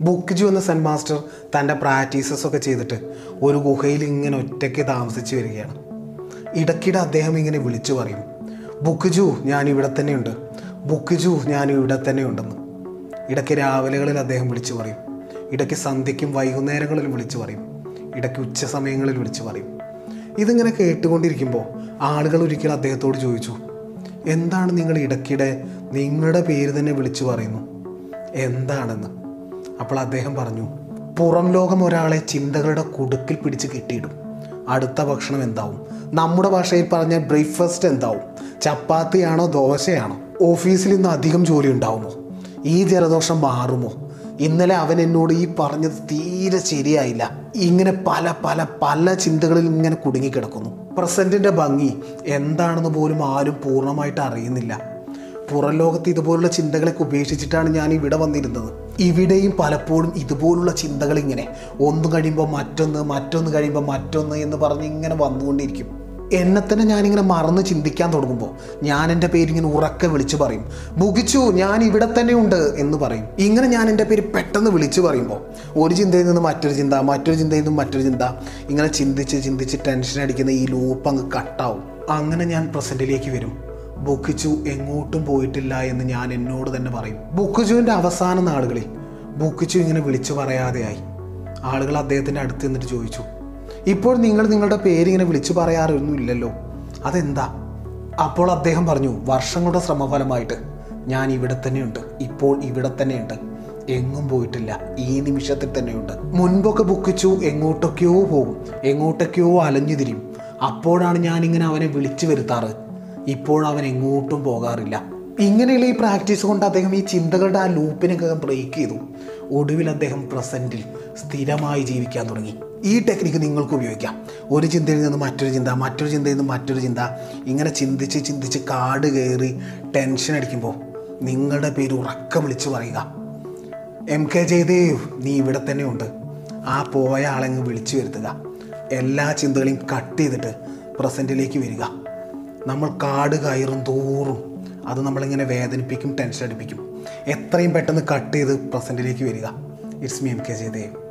ബുക്ക്ജു എന്ന saint master തന്റെ practices ഒക്കെ ചെയ്തിട്ട് ഒരു ഗുഹയിൽ ഇങ്ങനെ ഒറ്റയ്ക്ക് താമസിച്ച് വരികയാണ്. ഇടയ്ക്കിടെ അദ്ദേഹം ഇങ്ങനെ വിളിച്ചു പറയും ബുക്ക്ജു ഞാൻ ഇവിടെ തന്നെയുണ്ട്. ബുക്ക്ജു ഞാൻ ഇവിടെ തന്നെയുണ്ടെന്ന്. ഇടയ്ക്ക് രാവിലെകളിൽ അദ്ദേഹം വിളിച്ചു പറയും ഇടയ്ക്ക് സന്ധ്യയ്ക്കും വൈകുന്നേരങ്ങളിലും വിളിച്ചു പറയും ഇടയ്ക്ക് ഉച്ച സമയങ്ങളിൽ വിളിച്ചു പറയും. ഇതിങ്ങനെ കേട്ടുകൊണ്ടിരിക്കുമ്പോൾ ആളുകൾ ഒരിക്കലും അദ്ദേഹത്തോട് ചോദിച്ചു എന്താണ് നിങ്ങൾ ഇടയ്ക്കിടെ നിങ്ങളുടെ പേര് തന്നെ വിളിച്ചു പറയുന്നു? എന്താണെന്ന്? അപ്പോൾ അദ്ദേഹം പറഞ്ഞു പുറം ലോകം ഒരാളെ ചിന്തകളുടെ കുടുക്കിൽ പിടിച്ച് കെട്ടിയിടും. അടുത്ത ഭക്ഷണം എന്താവും? നമ്മുടെ ഭാഷയിൽ പറഞ്ഞ ബ്രേക്ക്ഫാസ്റ്റ് എന്താവും? ചപ്പാത്തിയാണോ ദോശയാണോ? ഓഫീസിൽ ഇന്ന് അധികം ജോലി ഉണ്ടാവുമോ? ഈ ജലദോഷം മാറുമോ? ഇന്നലെ അവൻ എന്നോട് ഈ പറഞ്ഞത് തീരെ ശരിയായില്ല. ഇങ്ങനെ പല പല പല ചിന്തകളിൽ ഇങ്ങനെ കുടുങ്ങിക്കിടക്കുന്നു. പ്രസന്റിന്റെ ഭംഗി എന്താണെന്ന് പോലും ആരും പൂർണമായിട്ട് അറിയുന്നില്ല. പുറം ലോകത്ത് ഇതുപോലുള്ള ചിന്തകളൊക്കെ ഉപേക്ഷിച്ചിട്ടാണ് ഞാൻ ഇവിടെ വന്നിരുന്നത്. ഇവിടെയും പലപ്പോഴും ഇതുപോലുള്ള ചിന്തകൾ ഇങ്ങനെ ഒന്ന് കഴിയുമ്പോൾ മറ്റൊന്ന് മറ്റൊന്ന് കഴിയുമ്പോൾ മറ്റൊന്ന് എന്ന് പറഞ്ഞ് ഇങ്ങനെ വന്നുകൊണ്ടിരിക്കും. എന്നെ തന്നെ ഞാനിങ്ങനെ മറന്ന് ചിന്തിക്കാൻ തുടങ്ങുമ്പോൾ ഞാൻ എന്റെ പേരിങ്ങനെ ഉറക്കെ വിളിച്ചു പറയും മുഖിച്ചു ഞാൻ ഇവിടെ തന്നെ ഉണ്ട് എന്ന് പറയും. ഇങ്ങനെ ഞാൻ എന്റെ പേര് പെട്ടെന്ന് വിളിച്ചു പറയുമ്പോൾ ഒരു ചിന്തയിൽ നിന്ന് മറ്റൊരു ചിന്ത മറ്റൊരു ചിന്തയിൽ നിന്ന് മറ്റൊരു ചിന്ത ഇങ്ങനെ ചിന്തിച്ച് ചിന്തിച്ച് ടെൻഷൻ അടിക്കുന്ന ഈ ലൂപ്പ് അങ്ങ് കട്ടാവും അങ്ങനെ ഞാൻ പ്രസന്റിലേക്ക് വരും. ബുക്കിച്ചു എങ്ങോട്ടും പോയിട്ടില്ല എന്ന് ഞാൻ എന്നോട് തന്നെ പറയും. ബുക്കിച്ചുവിന്റെ അവസാന നാളുകളിൽ ബുക്കിച്ചു ഇങ്ങനെ വിളിച്ചു പറയാതെയായി. ആളുകൾ അദ്ദേഹത്തിന്റെ അടുത്ത് നിന്നിട്ട് ചോദിച്ചു ഇപ്പോൾ നിങ്ങൾ നിങ്ങളുടെ പേരിങ്ങനെ വിളിച്ചു പറയാറൊന്നും ഇല്ലല്ലോ. അതെന്താ? അപ്പോൾ അദ്ദേഹം പറഞ്ഞു വർഷങ്ങളുടെ ശ്രമഫലമായിട്ട് ഞാൻ ഇവിടെ തന്നെയുണ്ട്. ഇപ്പോൾ ഇവിടെ തന്നെയുണ്ട്. എങ്ങും പോയിട്ടില്ല. ഈ നിമിഷത്തിൽ തന്നെയുണ്ട്. മുൻപൊക്കെ ബുക്കിച്ചു എങ്ങോട്ടൊക്കെയോ പോകും. എങ്ങോട്ടൊക്കെയോ അലഞ്ഞു തിരിയും. അപ്പോഴാണ് ഞാനിങ്ങനെ അവനെ വിളിച്ചു വരുത്താറ്. ഇപ്പോൾ അവൻ എങ്ങോട്ടും പോകാറില്ല. ഇങ്ങനെയുള്ള ഈ പ്രാക്ടീസ് കൊണ്ട് അദ്ദേഹം ഈ ചിന്തകളുടെ ആ ലൂപ്പിനൊക്കെ ബ്രേക്ക് ചെയ്തു. ഒടുവിൽ അദ്ദേഹം പ്രസന്റിൽ സ്ഥിരമായി ജീവിക്കാൻ തുടങ്ങി. ഈ ടെക്നിക്ക് നിങ്ങൾക്ക് ഉപയോഗിക്കാം. ഒരു ചിന്തയിൽ നിന്ന് മറ്റൊരു ചിന്ത മറ്റൊരു ചിന്തയിൽ നിന്ന് മറ്റൊരു ചിന്ത. ഇങ്ങനെ ചിന്തിച്ച് ചിന്തിച്ച് കാട് കയറി ടെൻഷൻ അടിക്കുമ്പോൾ നിങ്ങളുടെ പേര് ഉറക്കം വിളിച്ച് പറയുക. എം കെ ജയദേവ് നീ ഇവിടെ തന്നെ ഉണ്ട്. ആ പോയ ആളെങ്ങ് വിളിച്ചു വരുത്തുക. എല്ലാ ചിന്തകളെയും കട്ട് ചെയ്തിട്ട് പ്രസന്റിലേക്ക് വരിക. നമ്മൾ കാട് കയറും തോറും അത് നമ്മളിങ്ങനെ വേദനിപ്പിക്കും ടെൻഷൻ അടിപ്പിക്കും. എത്രയും പെട്ടെന്ന് കട്ട് ചെയ്ത് പ്രസന്റിലേക്ക് വരിക. It's me M K Jayadev